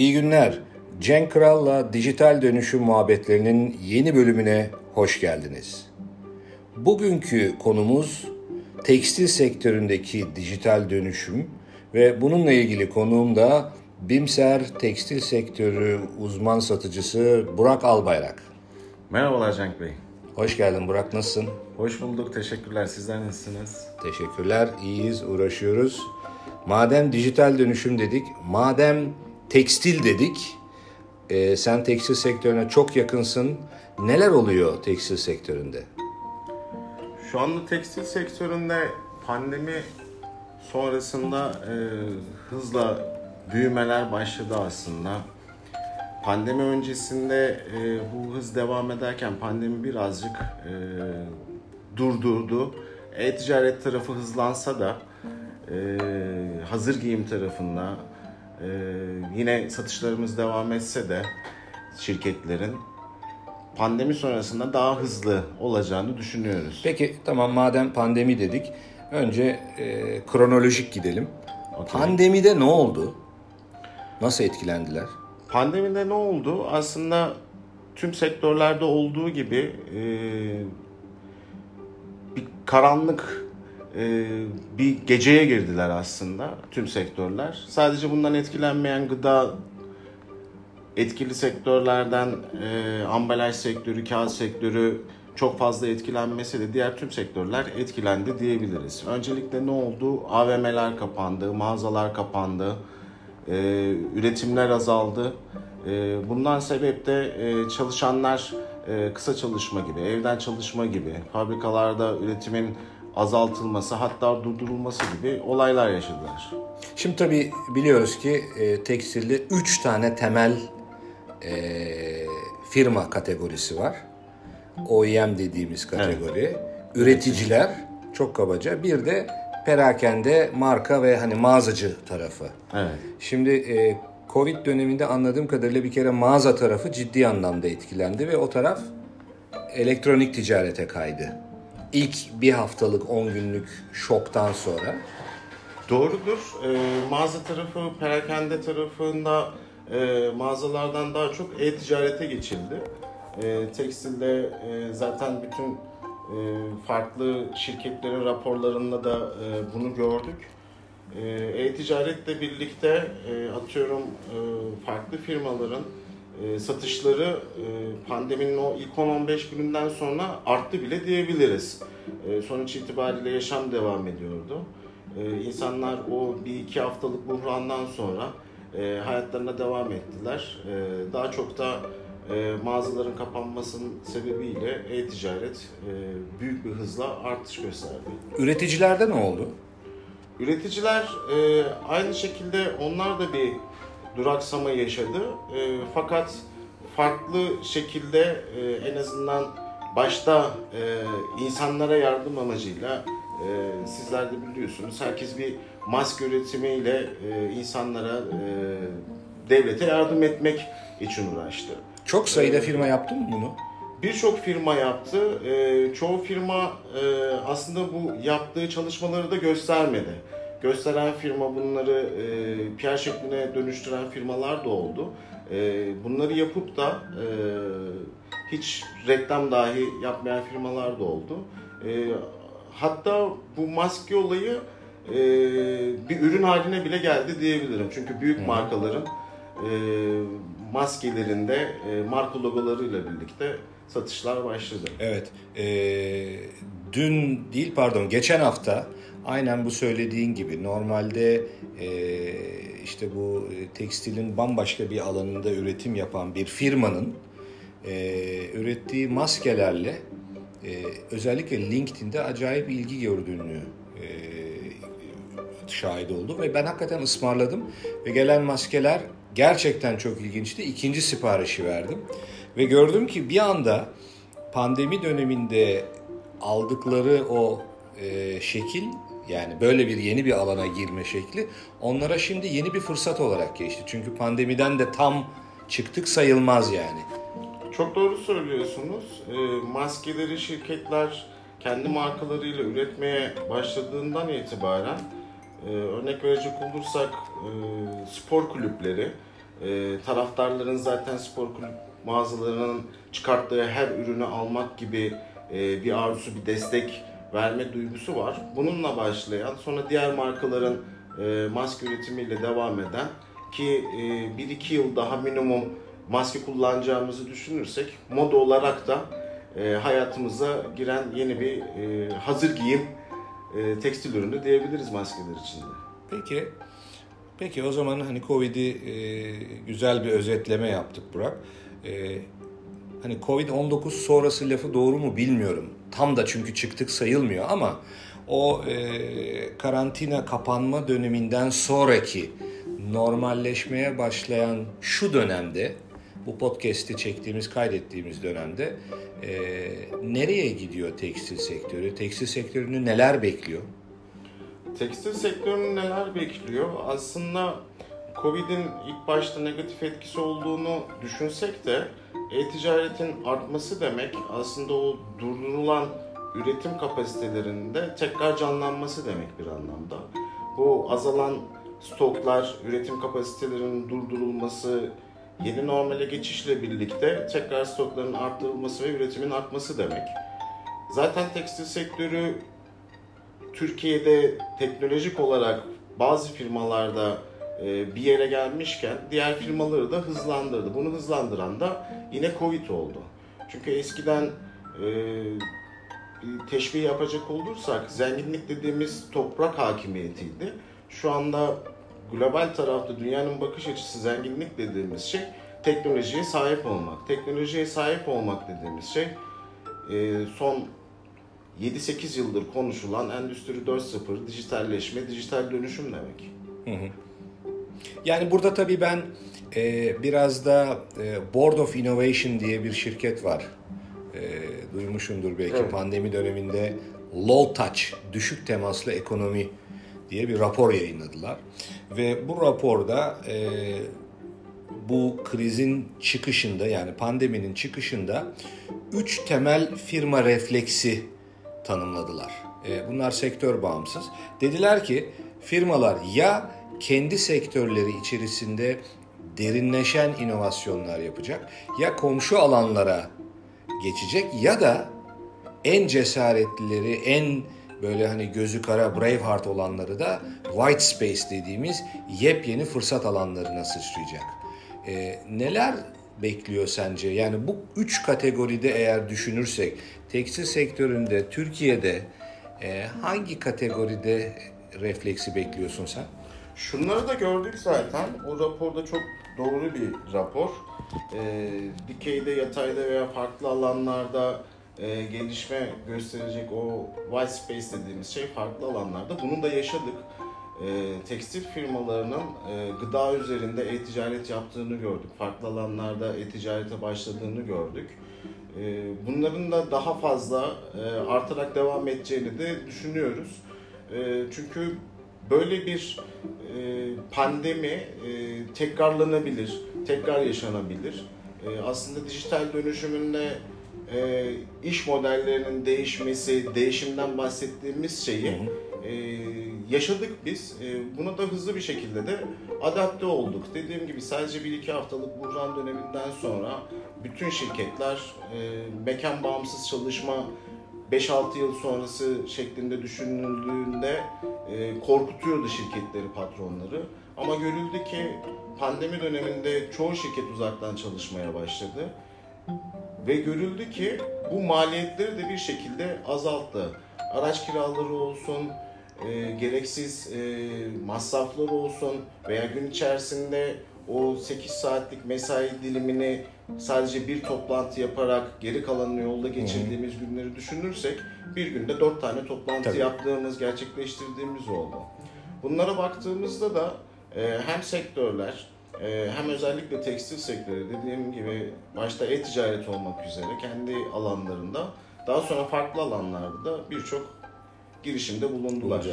İyi günler. Cenk Kral'la Dijital Dönüşüm Muhabbetlerinin yeni bölümüne hoş geldiniz. Bugünkü konumuz tekstil sektöründeki dijital dönüşüm ve bununla ilgili konuğum da Bimser Tekstil Sektörü uzman satıcısı Burak Albayrak. Merhabalar Cenk Bey. Hoş geldin Burak, nasılsın? Hoş bulduk, teşekkürler. Sizler nasılsınız? Teşekkürler, iyiyiz, uğraşıyoruz. Madem dijital dönüşüm dedik, madem tekstil dedik, e, sen tekstil sektörüne çok yakınsın. Neler oluyor tekstil sektöründe? Şu anda tekstil sektöründe pandemi sonrasında e, hızla büyümeler başladı aslında. Pandemi öncesinde e, bu hız devam ederken pandemi birazcık e, durdurdu. E-ticaret tarafı hızlansa da e, hazır giyim tarafında e, yine satışlarımız devam etse de şirketlerin pandemi sonrasında daha hızlı olacağını düşünüyoruz. Peki tamam madem pandemi dedik, önce e, kronolojik gidelim. Okay. Pandemide ne oldu? Nasıl etkilendiler? Pandemide ne oldu? Aslında tüm sektörlerde olduğu gibi e, bir karanlık e, bir geceye girdiler aslında tüm sektörler. Sadece bundan etkilenmeyen gıda etkili sektörlerden e, ambalaj sektörü, kağıt sektörü çok fazla etkilenmese de diğer tüm sektörler etkilendi diyebiliriz. Öncelikle ne oldu? AVM'ler kapandı, mağazalar kapandı, e, üretimler azaldı. E, bundan sebep de e, çalışanlar e, kısa çalışma gibi, evden çalışma gibi, fabrikalarda üretimin azaltılması hatta durdurulması gibi olaylar yaşadılar. Şimdi tabii biliyoruz ki e, tekstilde 3 tane temel e, firma kategorisi var. OEM dediğimiz kategori. Evet. Üreticiler çok kabaca. Bir de perakende marka ve hani mağazacı tarafı. Evet. Şimdi e, Covid döneminde anladığım kadarıyla bir kere mağaza tarafı ciddi anlamda etkilendi ve o taraf elektronik ticarete kaydı. İlk bir haftalık 10 günlük şoktan sonra. Doğrudur. E, mağaza tarafı, perakende tarafında e, mağazalardan daha çok e-ticarete geçildi. E, tekstilde e, zaten bütün e, farklı şirketlerin raporlarında da e, bunu gördük. E, e-ticaretle birlikte e, atıyorum e, farklı firmaların e, satışları e, pandeminin o ilk 10-15 gününden sonra arttı bile diyebiliriz. E, sonuç itibariyle yaşam devam ediyordu. E, insanlar o bir iki haftalık buhrandan sonra e, hayatlarına devam ettiler. E, daha çok da e, mağazaların kapanmasının sebebiyle e-ticaret e, büyük bir hızla artış gösterdi. Üreticilerde ne oldu? Üreticiler e, aynı şekilde onlar da bir duraksama yaşadı. E, fakat farklı şekilde e, en azından başta e, insanlara yardım amacıyla e, sizler de biliyorsunuz herkes bir maske üretimiyle e, insanlara e, devlete yardım etmek için uğraştı. Çok sayıda firma yaptı mı bunu? Birçok firma yaptı. E, çoğu firma e, aslında bu yaptığı çalışmaları da göstermedi. Gösteren firma bunları e, PR şekline dönüştüren firmalar da oldu. E, bunları yapıp da e, hiç reklam dahi yapmayan firmalar da oldu. E, hatta bu maske olayı e, bir ürün haline bile geldi diyebilirim. Çünkü büyük markaların e, maskelerinde e, marka logolarıyla birlikte satışlar başladı. Evet. E, dün değil pardon geçen hafta aynen bu söylediğin gibi normalde e, işte bu tekstilin bambaşka bir alanında üretim yapan bir firmanın e, ürettiği maskelerle e, özellikle LinkedIn'de acayip ilgi gördüğünü e, şahit oldu ve ben hakikaten ısmarladım ve gelen maskeler gerçekten çok ilginçti. İkinci siparişi verdim ve gördüm ki bir anda pandemi döneminde aldıkları o e, şekil yani böyle bir yeni bir alana girme şekli onlara şimdi yeni bir fırsat olarak geçti. Çünkü pandemiden de tam çıktık sayılmaz yani. Çok doğru söylüyorsunuz. E, maskeleri şirketler kendi markalarıyla üretmeye başladığından itibaren e, örnek verecek olursak e, spor kulüpleri e, taraftarların zaten spor kulüp mağazalarının çıkarttığı her ürünü almak gibi e, bir arzusu, bir destek verme duygusu var. Bununla başlayan, sonra diğer markaların e, maske üretimiyle devam eden ki e, 1-2 yıl daha minimum maske kullanacağımızı düşünürsek moda olarak da e, hayatımıza giren yeni bir e, hazır giyim e, tekstil ürünü diyebiliriz maskeler içinde. Peki Peki o zaman hani Covid'i güzel bir özetleme yaptık Burak. E, hani Covid-19 sonrası lafı doğru mu bilmiyorum. Tam da çünkü çıktık sayılmıyor ama o e, karantina kapanma döneminden sonraki normalleşmeye başlayan şu dönemde bu podcast'i çektiğimiz, kaydettiğimiz dönemde e, nereye gidiyor tekstil sektörü? Tekstil sektörünü neler bekliyor? Tekstil sektörünü neler bekliyor? Aslında Covid'in ilk başta negatif etkisi olduğunu düşünsek de e-ticaretin artması demek aslında o durdurulan üretim kapasitelerinde tekrar canlanması demek bir anlamda. Bu azalan stoklar, üretim kapasitelerinin durdurulması, yeni normale geçişle birlikte tekrar stokların arttırılması ve üretimin artması demek. Zaten tekstil sektörü Türkiye'de teknolojik olarak bazı firmalarda bir yere gelmişken diğer firmaları da hızlandırdı. Bunu hızlandıran da yine Covid oldu. Çünkü eskiden e, teşbih yapacak olursak zenginlik dediğimiz toprak hakimiyetiydi. Şu anda global tarafta dünyanın bakış açısı zenginlik dediğimiz şey teknolojiye sahip olmak. Teknolojiye sahip olmak dediğimiz şey e, son 7-8 yıldır konuşulan Endüstri 4.0, dijitalleşme, dijital dönüşüm demek. Hı hı. Yani burada tabii ben e, biraz da e, Board of Innovation diye bir şirket var. E, duymuşsundur belki evet. pandemi döneminde Low Touch, düşük temaslı ekonomi diye bir rapor yayınladılar. Ve bu raporda e, bu krizin çıkışında yani pandeminin çıkışında üç temel firma refleksi tanımladılar. E, bunlar sektör bağımsız. Dediler ki firmalar ya kendi sektörleri içerisinde derinleşen inovasyonlar yapacak ya komşu alanlara geçecek ya da en cesaretlileri, en böyle hani gözü kara Braveheart olanları da white space dediğimiz yepyeni fırsat alanlarına sıçrayacak. Ee, neler bekliyor sence? Yani bu üç kategoride eğer düşünürsek tekstil sektöründe Türkiye'de e, hangi kategoride refleksi bekliyorsun sen? Şunları da gördük zaten. O raporda çok doğru bir rapor. E, dikeyde, yatayda veya farklı alanlarda e, gelişme gösterecek o white space dediğimiz şey farklı alanlarda. Bunu da yaşadık. E, tekstil firmalarının e, gıda üzerinde e-ticaret yaptığını gördük. Farklı alanlarda e-ticarete başladığını gördük. E, bunların da daha fazla e, artarak devam edeceğini de düşünüyoruz. E, çünkü böyle bir e, pandemi e, tekrarlanabilir, tekrar yaşanabilir. E, aslında dijital dönüşümünde e, iş modellerinin değişmesi, değişimden bahsettiğimiz şeyi e, yaşadık biz. E, buna da hızlı bir şekilde de adapte olduk. Dediğim gibi sadece 1-2 haftalık buhran döneminden sonra bütün şirketler e, mekan bağımsız çalışma 5-6 yıl sonrası şeklinde düşünüldüğünde e, korkutuyordu şirketleri, patronları. Ama görüldü ki pandemi döneminde çoğu şirket uzaktan çalışmaya başladı. Ve görüldü ki bu maliyetleri de bir şekilde azalttı. Araç kiraları olsun, e, gereksiz e, masraflar olsun veya gün içerisinde o 8 saatlik mesai dilimini sadece bir toplantı yaparak geri kalanını yolda geçirdiğimiz Hı-hı. günleri düşünürsek bir günde 4 tane toplantı Tabii. yaptığımız, gerçekleştirdiğimiz oldu. Bunlara baktığımızda da e, hem sektörler e, hem özellikle tekstil sektörü dediğim gibi başta e-ticaret olmak üzere kendi alanlarında daha sonra farklı alanlarda da birçok girişimde bulundular.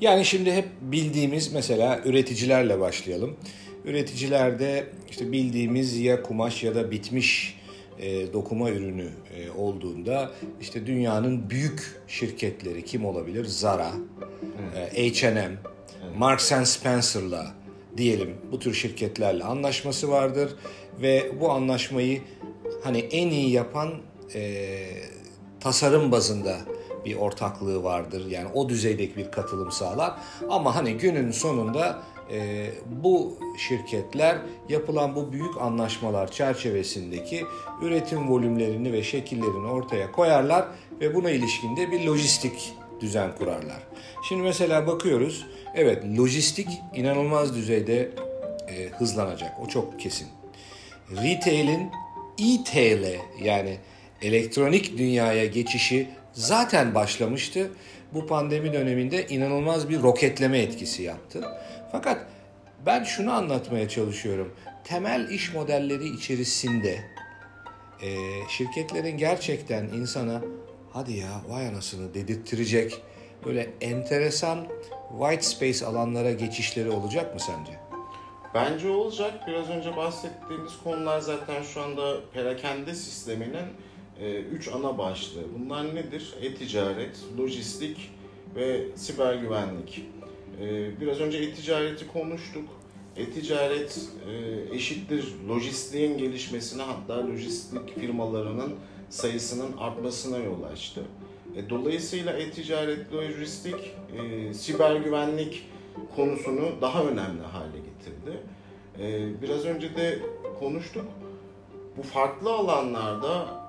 Yani şimdi hep bildiğimiz mesela üreticilerle başlayalım. Üreticilerde işte bildiğimiz ya kumaş ya da bitmiş e, dokuma ürünü e, olduğunda işte dünyanın büyük şirketleri kim olabilir? Zara, e, H&M, Marks and Spencer'la diyelim bu tür şirketlerle anlaşması vardır ve bu anlaşmayı hani en iyi yapan e, tasarım bazında bir ortaklığı vardır. Yani o düzeydeki bir katılım sağlar. Ama hani günün sonunda e, bu şirketler yapılan bu büyük anlaşmalar çerçevesindeki üretim volümlerini ve şekillerini ortaya koyarlar ve buna ilişkin de bir lojistik düzen kurarlar. Şimdi mesela bakıyoruz, evet lojistik inanılmaz düzeyde e, hızlanacak, o çok kesin. Retail'in e-tail'e yani elektronik dünyaya geçişi zaten başlamıştı. Bu pandemi döneminde inanılmaz bir roketleme etkisi yaptı. Fakat ben şunu anlatmaya çalışıyorum. Temel iş modelleri içerisinde e, şirketlerin gerçekten insana hadi ya vay anasını dedirttirecek böyle enteresan white space alanlara geçişleri olacak mı sence? Bence olacak. Biraz önce bahsettiğimiz konular zaten şu anda perakende sisteminin e, üç ana başlığı. Bunlar nedir? E-ticaret, lojistik ve siber güvenlik. E, biraz önce e-ticareti konuştuk. E-ticaret e, eşittir lojistiğin gelişmesine hatta lojistik firmalarının sayısının artmasına yol açtı. E, dolayısıyla e-ticaret, lojistik, e, siber güvenlik konusunu daha önemli hale getirdi. Biraz önce de konuştuk. Bu farklı alanlarda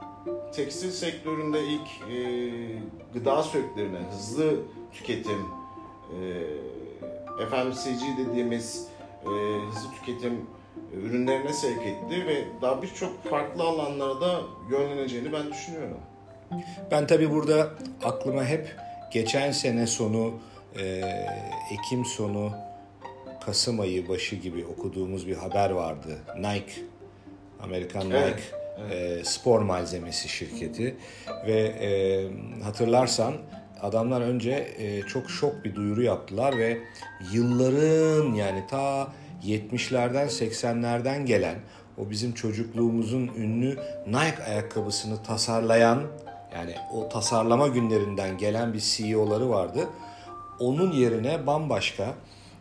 tekstil sektöründe ilk e, gıda sektörüne hızlı tüketim, e, FMCG dediğimiz e, hızlı tüketim ürünlerine sevk etti ve daha birçok farklı alanlara da yönleneceğini ben düşünüyorum. Ben tabii burada aklıma hep geçen sene sonu, e, Ekim sonu, Kasım ayı başı gibi okuduğumuz bir haber vardı. Nike, Amerikan Nike evet, evet. E, spor malzemesi şirketi ve e, hatırlarsan adamlar önce e, çok şok bir duyuru yaptılar ve yılların yani ta 70'lerden 80'lerden gelen o bizim çocukluğumuzun ünlü Nike ayakkabısını tasarlayan yani o tasarlama günlerinden gelen bir CEO'ları vardı. Onun yerine bambaşka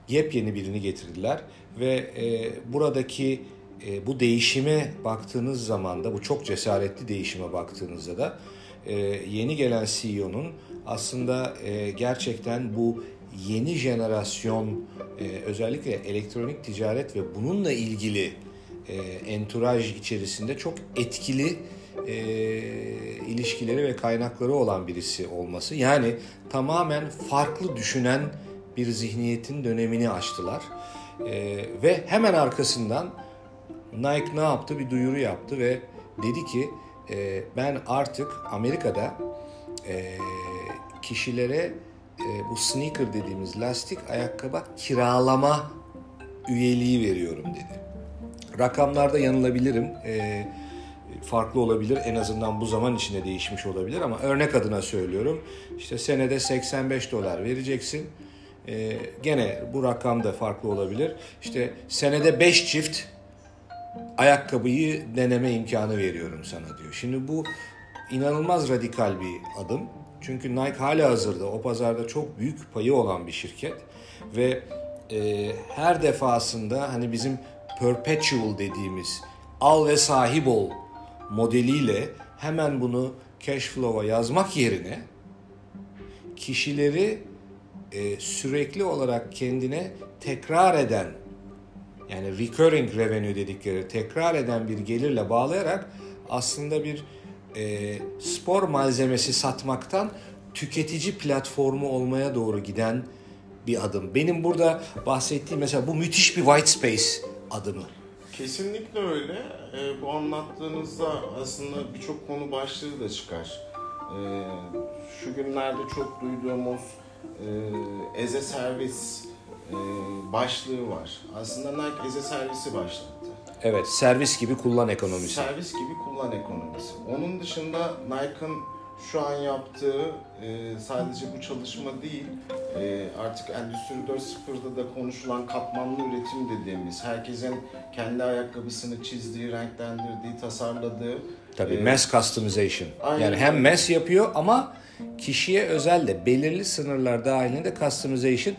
yepyeni birini getirdiler ve e, buradaki e, bu değişime baktığınız zaman da bu çok cesaretli değişime baktığınızda da e, yeni gelen CEO'nun aslında e, gerçekten bu yeni jenerasyon e, özellikle elektronik ticaret ve bununla ilgili e, entouraj içerisinde çok etkili e, ilişkileri ve kaynakları olan birisi olması. Yani tamamen farklı düşünen bir zihniyetin dönemini açtılar. E, ve hemen arkasından Nike ne yaptı? Bir duyuru yaptı ve dedi ki e, ben artık Amerika'da e, kişilere e, bu sneaker dediğimiz lastik ayakkabı kiralama üyeliği veriyorum dedi. Rakamlarda yanılabilirim. E, farklı olabilir. En azından bu zaman içinde değişmiş olabilir ama örnek adına söylüyorum. İşte senede 85 dolar vereceksin. E, gene bu rakam da farklı olabilir. İşte senede 5 çift ayakkabıyı deneme imkanı veriyorum sana diyor. Şimdi bu inanılmaz radikal bir adım. Çünkü Nike hala hazırda o pazarda çok büyük payı olan bir şirket ve e, her defasında hani bizim perpetual dediğimiz al ve sahip ol modeliyle hemen bunu cash flow'a yazmak yerine kişileri e, sürekli olarak kendine tekrar eden yani recurring revenue dedikleri tekrar eden bir gelirle bağlayarak aslında bir e, spor malzemesi satmaktan tüketici platformu olmaya doğru giden bir adım. Benim burada bahsettiğim mesela bu müthiş bir white space adımı. Kesinlikle öyle. E, bu anlattığınızda aslında birçok konu başlığı da çıkar. E, şu günlerde çok duyduğumuz e, as service başlığı var. Aslında Nike as a service'i başlattı. Evet, servis gibi kullan ekonomisi. Servis gibi kullan ekonomisi. Onun dışında Nike'ın şu an yaptığı e, sadece bu çalışma değil, e, artık Endüstri 4.0'da da konuşulan katmanlı üretim dediğimiz, herkesin kendi ayakkabısını çizdiği, renklendirdiği, tasarladığı. Tabii e, mass customization. Aynen. Yani hem mass yapıyor ama kişiye özel de belirli sınırlar dahilinde customization.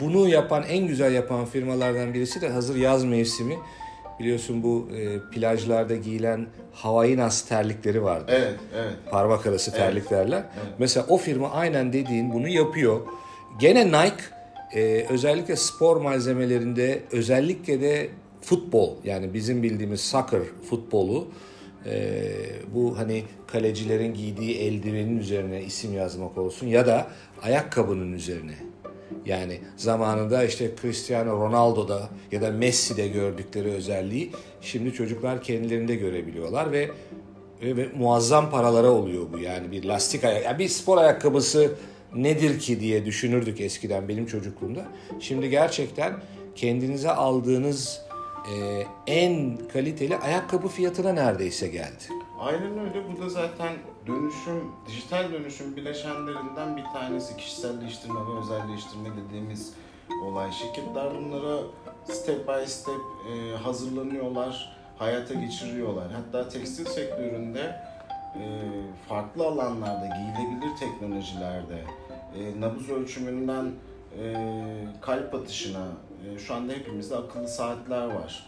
Bunu yapan, en güzel yapan firmalardan birisi de hazır yaz mevsimi. Biliyorsun bu e, plajlarda giyilen Havainas terlikleri vardı. Evet, evet. Parmak arası terlik derler. Mesela o firma aynen dediğin bunu yapıyor. Gene Nike e, özellikle spor malzemelerinde özellikle de futbol yani bizim bildiğimiz soccer futbolu e, bu hani kalecilerin giydiği eldivenin üzerine isim yazmak olsun ya da ayakkabının üzerine. Yani zamanında işte Cristiano Ronaldo'da ya da Messi'de gördükleri özelliği şimdi çocuklar kendilerinde görebiliyorlar ve ve, ve muazzam paralara oluyor bu yani bir lastik ayak yani bir spor ayakkabısı nedir ki diye düşünürdük eskiden benim çocukluğumda. Şimdi gerçekten kendinize aldığınız e, en kaliteli ayakkabı fiyatına neredeyse geldi. Aynen öyle. Bu da zaten dönüşüm, dijital dönüşüm bileşenlerinden bir tanesi kişiselleştirme ve özelleştirme dediğimiz olay. Şirketler bunlara step by step e, hazırlanıyorlar, hayata geçiriyorlar. Hatta tekstil sektöründe e, farklı alanlarda, giyilebilir teknolojilerde, e, nabız ölçümünden kalp atışına, şu anda hepimizde akıllı saatler var.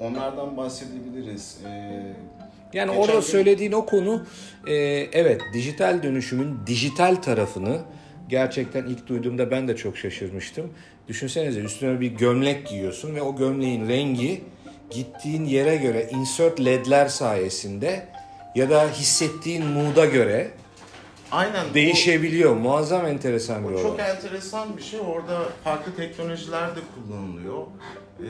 Onlardan bahsedebiliriz. E, Yani orada gün- söylediğin o konu e, evet dijital dönüşümün dijital tarafını gerçekten ilk duyduğumda ben de çok şaşırmıştım. Düşünsenize üstüne bir gömlek giyiyorsun ve o gömleğin rengi gittiğin yere göre insert ledler sayesinde ya da hissettiğin mood'a göre aynen değişebiliyor. Muazzam enteresan bir olay. çok enteresan bir şey. Orada farklı teknolojiler de kullanılıyor. Ee,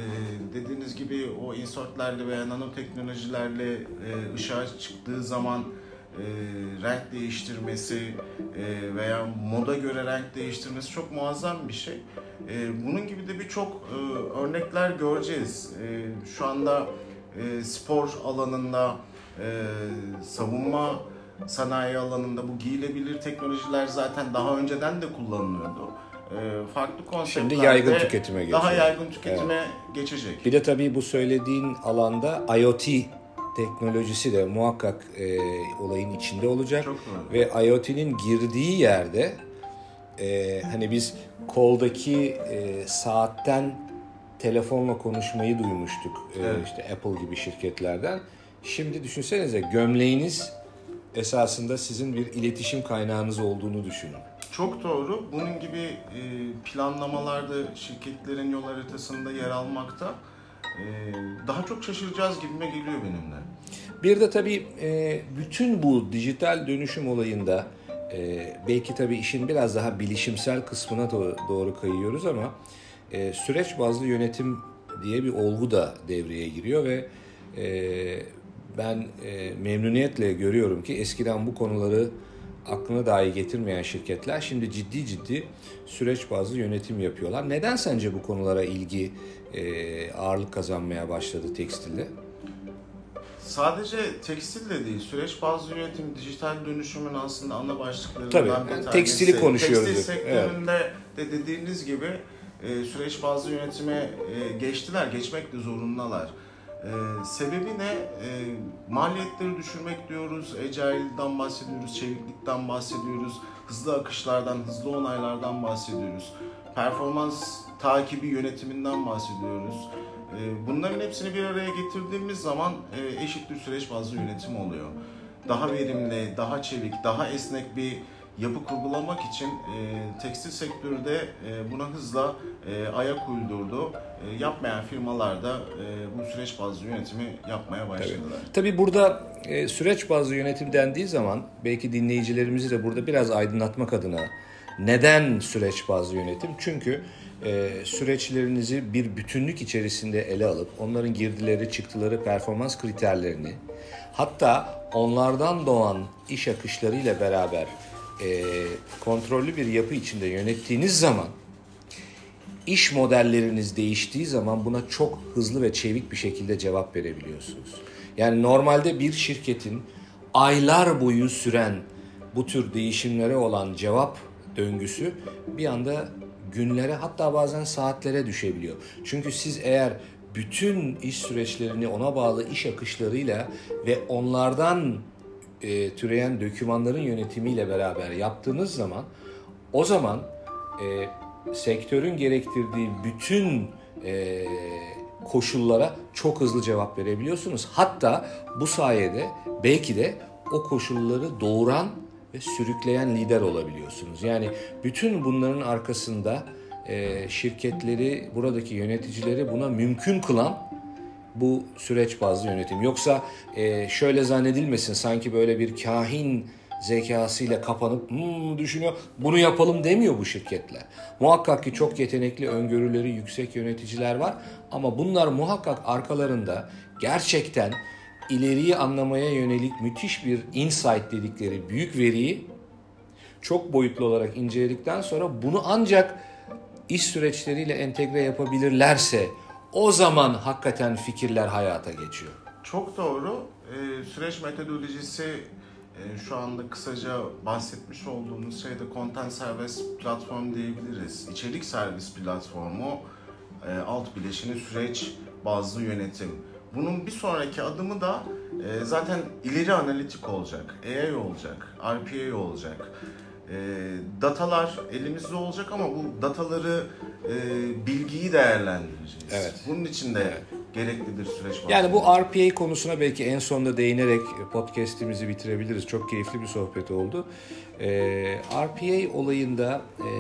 dediğiniz gibi o insertlerle veya nanoteknolojilerle e, ışığa çıktığı zaman e, renk değiştirmesi e, veya moda göre renk değiştirmesi çok muazzam bir şey. E, bunun gibi de birçok e, örnekler göreceğiz. E, şu anda e, spor alanında, e, savunma sanayi alanında bu giyilebilir teknolojiler zaten daha önceden de kullanılıyordu. Ee, farklı konseptlerde Şimdi yaygın tüketime Daha geçiyor. yaygın tüketime geçecek. Bir de tabii bu söylediğin alanda IoT teknolojisi de muhakkak e, olayın içinde olacak. Çok. Ve IoT'nin girdiği yerde e, hani biz koldaki e, saatten telefonla konuşmayı duymuştuk. E, Evet. işte Apple gibi şirketlerden. Şimdi düşünsenize gömleğiniz esasında sizin bir iletişim kaynağınız olduğunu düşünün. Çok doğru. Bunun gibi e, planlamalarda şirketlerin yol haritasında yer almakta e, daha çok şaşıracağız gibime geliyor benimle. Bir de tabii e, bütün bu dijital dönüşüm olayında belki tabii işin biraz daha bilişimsel kısmına do- doğru kayıyoruz ama süreç bazlı yönetim diye bir olgu da devreye giriyor ve ben e, memnuniyetle görüyorum ki eskiden bu konuları aklına dahi getirmeyen şirketler şimdi ciddi ciddi süreç bazlı yönetim yapıyorlar. Neden sence bu konulara ilgi e, ağırlık kazanmaya başladı tekstilde? Sadece tekstil de değil, süreç bazlı yönetim, dijital dönüşümün aslında ana başlıklarından Tabii, bir tanesi. tekstili konuşuyoruz. Tekstil Evet. sektöründe de dediğiniz gibi e, süreç bazlı yönetime e, geçtiler, geçmek de zorundalar. E, sebebi ne? E, maliyetleri düşürmek diyoruz, agile'dan bahsediyoruz, çeviklikten bahsediyoruz, hızlı akışlardan, hızlı onaylardan bahsediyoruz. Performans takibi yönetiminden bahsediyoruz. E, Bunların hepsini bir araya getirdiğimiz zaman e, eşit bir süreç bazlı yönetim oluyor. Daha verimli, daha çevik, daha esnek bir yapı kurgulamak için e, tekstil sektörü de e, buna hızla e, ayak uydurdu. E, yapmayan firmalar da e, bu süreç bazlı yönetimi yapmaya başladılar. Tabii burada e, süreç bazlı yönetim dendiği zaman belki dinleyicilerimizi de burada biraz aydınlatmak adına neden süreç bazlı yönetim? Çünkü e, süreçlerinizi bir bütünlük içerisinde ele alıp onların girdileri, çıktıları, performans kriterlerini hatta onlardan doğan iş akışlarıyla beraber e, kontrollü bir yapı içinde yönettiğiniz zaman iş modelleriniz değiştiği zaman buna çok hızlı ve çevik bir şekilde cevap verebiliyorsunuz. Yani normalde bir şirketin aylar boyu süren bu tür değişimlere olan cevap döngüsü bir anda günlere hatta bazen saatlere düşebiliyor. Çünkü siz eğer bütün iş süreçlerini ona bağlı iş akışlarıyla ve onlardan e, türeyen dokümanların yönetimiyle beraber yaptığınız zaman o zaman e, sektörün gerektirdiği bütün e, koşullara çok hızlı cevap verebiliyorsunuz. Hatta bu sayede belki de o koşulları doğuran ve sürükleyen lider olabiliyorsunuz. Yani bütün bunların arkasında e, şirketleri, buradaki yöneticileri buna mümkün kılan bu süreç bazlı yönetim. Yoksa e, şöyle zannedilmesin sanki böyle bir kahin zekasıyla kapanıp hmm, düşünüyor bunu yapalım demiyor bu şirketler. Muhakkak ki çok yetenekli, öngörüleri yüksek yöneticiler var ama bunlar muhakkak arkalarında gerçekten ileriyi anlamaya yönelik müthiş bir insight dedikleri büyük veriyi çok boyutlu olarak inceledikten sonra bunu ancak iş süreçleriyle entegre yapabilirlerse o zaman hakikaten fikirler hayata geçiyor. Çok doğru. Ee, süreç metodolojisi e, şu anda kısaca bahsetmiş olduğumuz şeyde content servis platform diyebiliriz. İçerik servis platformu e, alt bileşini süreç bazlı yönetim. Bunun bir sonraki adımı da e, zaten ileri analitik olacak, AI olacak, RPA olacak. E, datalar elimizde olacak ama bu dataları e, bilgiyi değerlendireceğiz. Evet. Bunun için de evet. gereklidir süreç. Yani bu RPA konusuna belki en sonunda değinerek podcast'imizi bitirebiliriz. Çok keyifli bir sohbet oldu. E, RPA olayında e,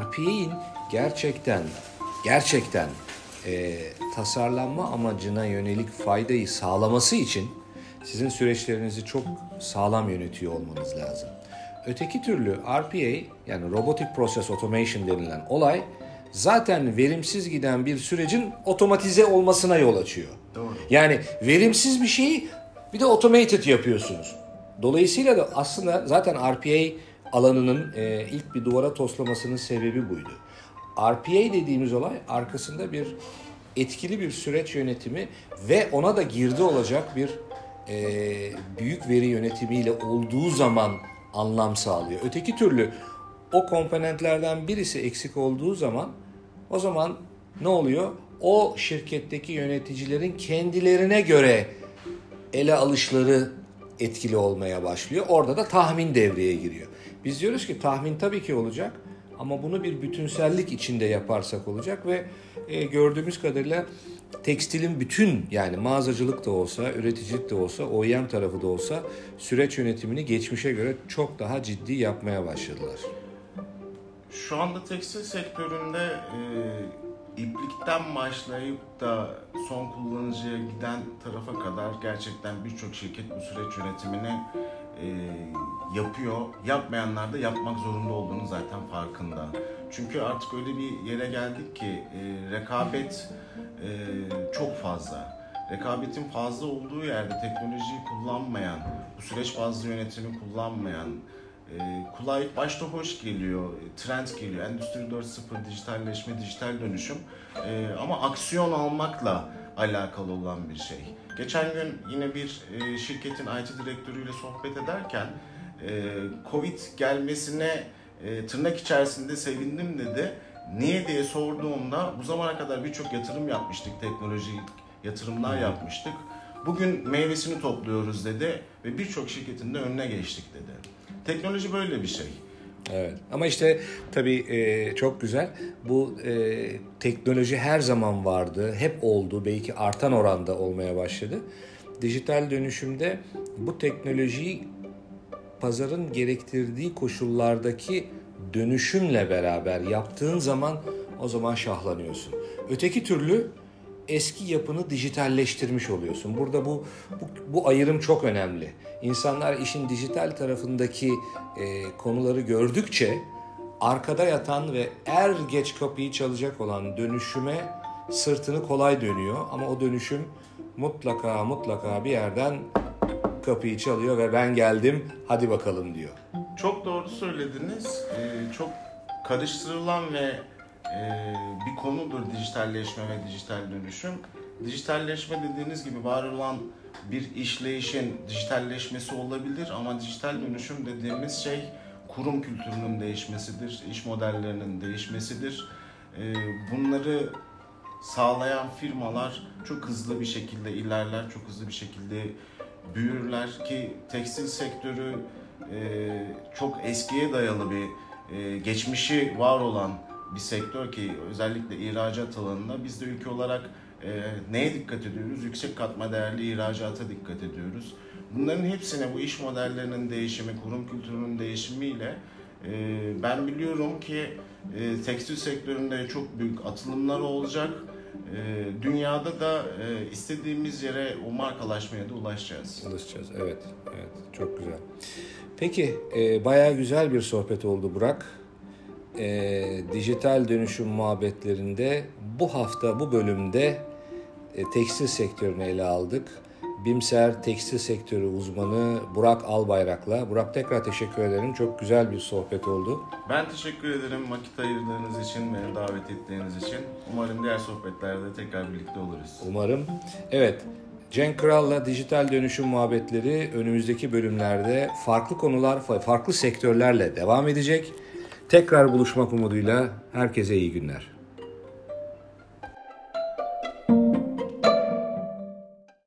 RPA'in gerçekten gerçekten e, tasarlanma amacına yönelik faydayı sağlaması için sizin süreçlerinizi çok sağlam yönetiyor olmanız lazım. Öteki türlü RPA yani Robotic Process Automation denilen olay zaten verimsiz giden bir sürecin otomatize olmasına yol açıyor. Doğru. Yani verimsiz bir şeyi bir de automated yapıyorsunuz. Dolayısıyla da aslında zaten RPA alanının e, ilk bir duvara toslamasının sebebi buydu. RPA dediğimiz olay arkasında bir etkili bir süreç yönetimi ve ona da girdi olacak bir e, büyük veri yönetimiyle olduğu zaman anlam sağlıyor. Öteki türlü o komponentlerden birisi eksik olduğu zaman o zaman ne oluyor? O şirketteki yöneticilerin kendilerine göre ele alışları etkili olmaya başlıyor. Orada da tahmin devreye giriyor. Biz diyoruz ki tahmin tabii ki olacak ama bunu bir bütünsellik içinde yaparsak olacak ve e, gördüğümüz kadarıyla tekstilin bütün yani mağazacılık da olsa, üreticilik de olsa, OEM tarafı da olsa süreç yönetimini geçmişe göre çok daha ciddi yapmaya başladılar. Şu anda tekstil sektöründe e, iplikten başlayıp da son kullanıcıya giden tarafa kadar gerçekten birçok şirket bu süreç yönetimini e, yapıyor. Yapmayanlar da yapmak zorunda olduğunu zaten farkında. Çünkü artık öyle bir yere geldik ki e, rekabet e, çok fazla. Rekabetin fazla olduğu yerde teknolojiyi kullanmayan, bu süreç bazlı yönetimi kullanmayan, e, kulağa ilk başta hoş geliyor, trend geliyor. Endüstri 4.0, dijitalleşme, dijital dönüşüm. Ama aksiyon almakla alakalı olan bir şey. Geçen gün yine bir e, şirketin IT direktörüyle sohbet ederken e, Covid gelmesine e, tırnak içerisinde sevindim dedi. Niye diye sorduğumda bu zamana kadar birçok yatırım yapmıştık, teknolojik yatırımlar yapmıştık. Bugün meyvesini topluyoruz dedi ve birçok şirketin de önüne geçtik dedi. Teknoloji böyle bir şey. Evet ama işte tabii e, çok güzel. Bu e, teknoloji her zaman vardı, hep oldu, belki artan oranda olmaya başladı. Dijital dönüşümde bu teknolojiyi pazarın gerektirdiği koşullardaki dönüşümle beraber yaptığın zaman o zaman şahlanıyorsun. Öteki türlü eski yapını dijitalleştirmiş oluyorsun. Burada bu bu, bu ayrım çok önemli. İnsanlar işin dijital tarafındaki e, konuları gördükçe arkada yatan ve er geç kapıyı çalacak olan dönüşüme sırtını kolay dönüyor ama o dönüşüm mutlaka mutlaka bir yerden kapıyı çalıyor ve ben geldim hadi bakalım diyor. Çok doğru söylediniz. Ee, çok karıştırılan ve bir konudur dijitalleşme ve dijital dönüşüm. Dijitalleşme dediğiniz gibi var olan bir işleyişin dijitalleşmesi olabilir ama dijital dönüşüm dediğimiz şey kurum kültürünün değişmesidir, iş modellerinin değişmesidir. E, bunları sağlayan firmalar çok hızlı bir şekilde ilerler, çok hızlı bir şekilde büyürler ki tekstil sektörü e, çok eskiye dayalı bir e, geçmişi var olan bir sektör ki özellikle ihracat alanında biz de ülke olarak e, neye dikkat ediyoruz? Yüksek katma değerli ihracata dikkat ediyoruz. Bunların hepsine bu iş modellerinin değişimi, kurum kültürünün değişimiyle e, ben biliyorum ki e, tekstil sektöründe çok büyük atılımlar olacak. E, dünyada da e, istediğimiz yere o markalaşmaya da ulaşacağız. Ulaşacağız. Evet, evet. Çok güzel. Peki, e, bayağı güzel bir sohbet oldu Burak. E, dijital dönüşüm muhabbetlerinde bu hafta, bu bölümde e, tekstil sektörünü ele aldık. Bimser Tekstil Sektörü uzmanı Burak Albayrak'la. Burak tekrar teşekkür ederim. Çok güzel bir sohbet oldu. Ben teşekkür ederim vakit ayırdığınız için, beni davet ettiğiniz için. Umarım diğer sohbetlerde tekrar birlikte oluruz. Umarım. Evet, Cenk Kral'la dijital dönüşüm muhabbetleri önümüzdeki bölümlerde farklı konular, farklı sektörlerle devam edecek. Tekrar buluşmak umuduyla herkese iyi günler.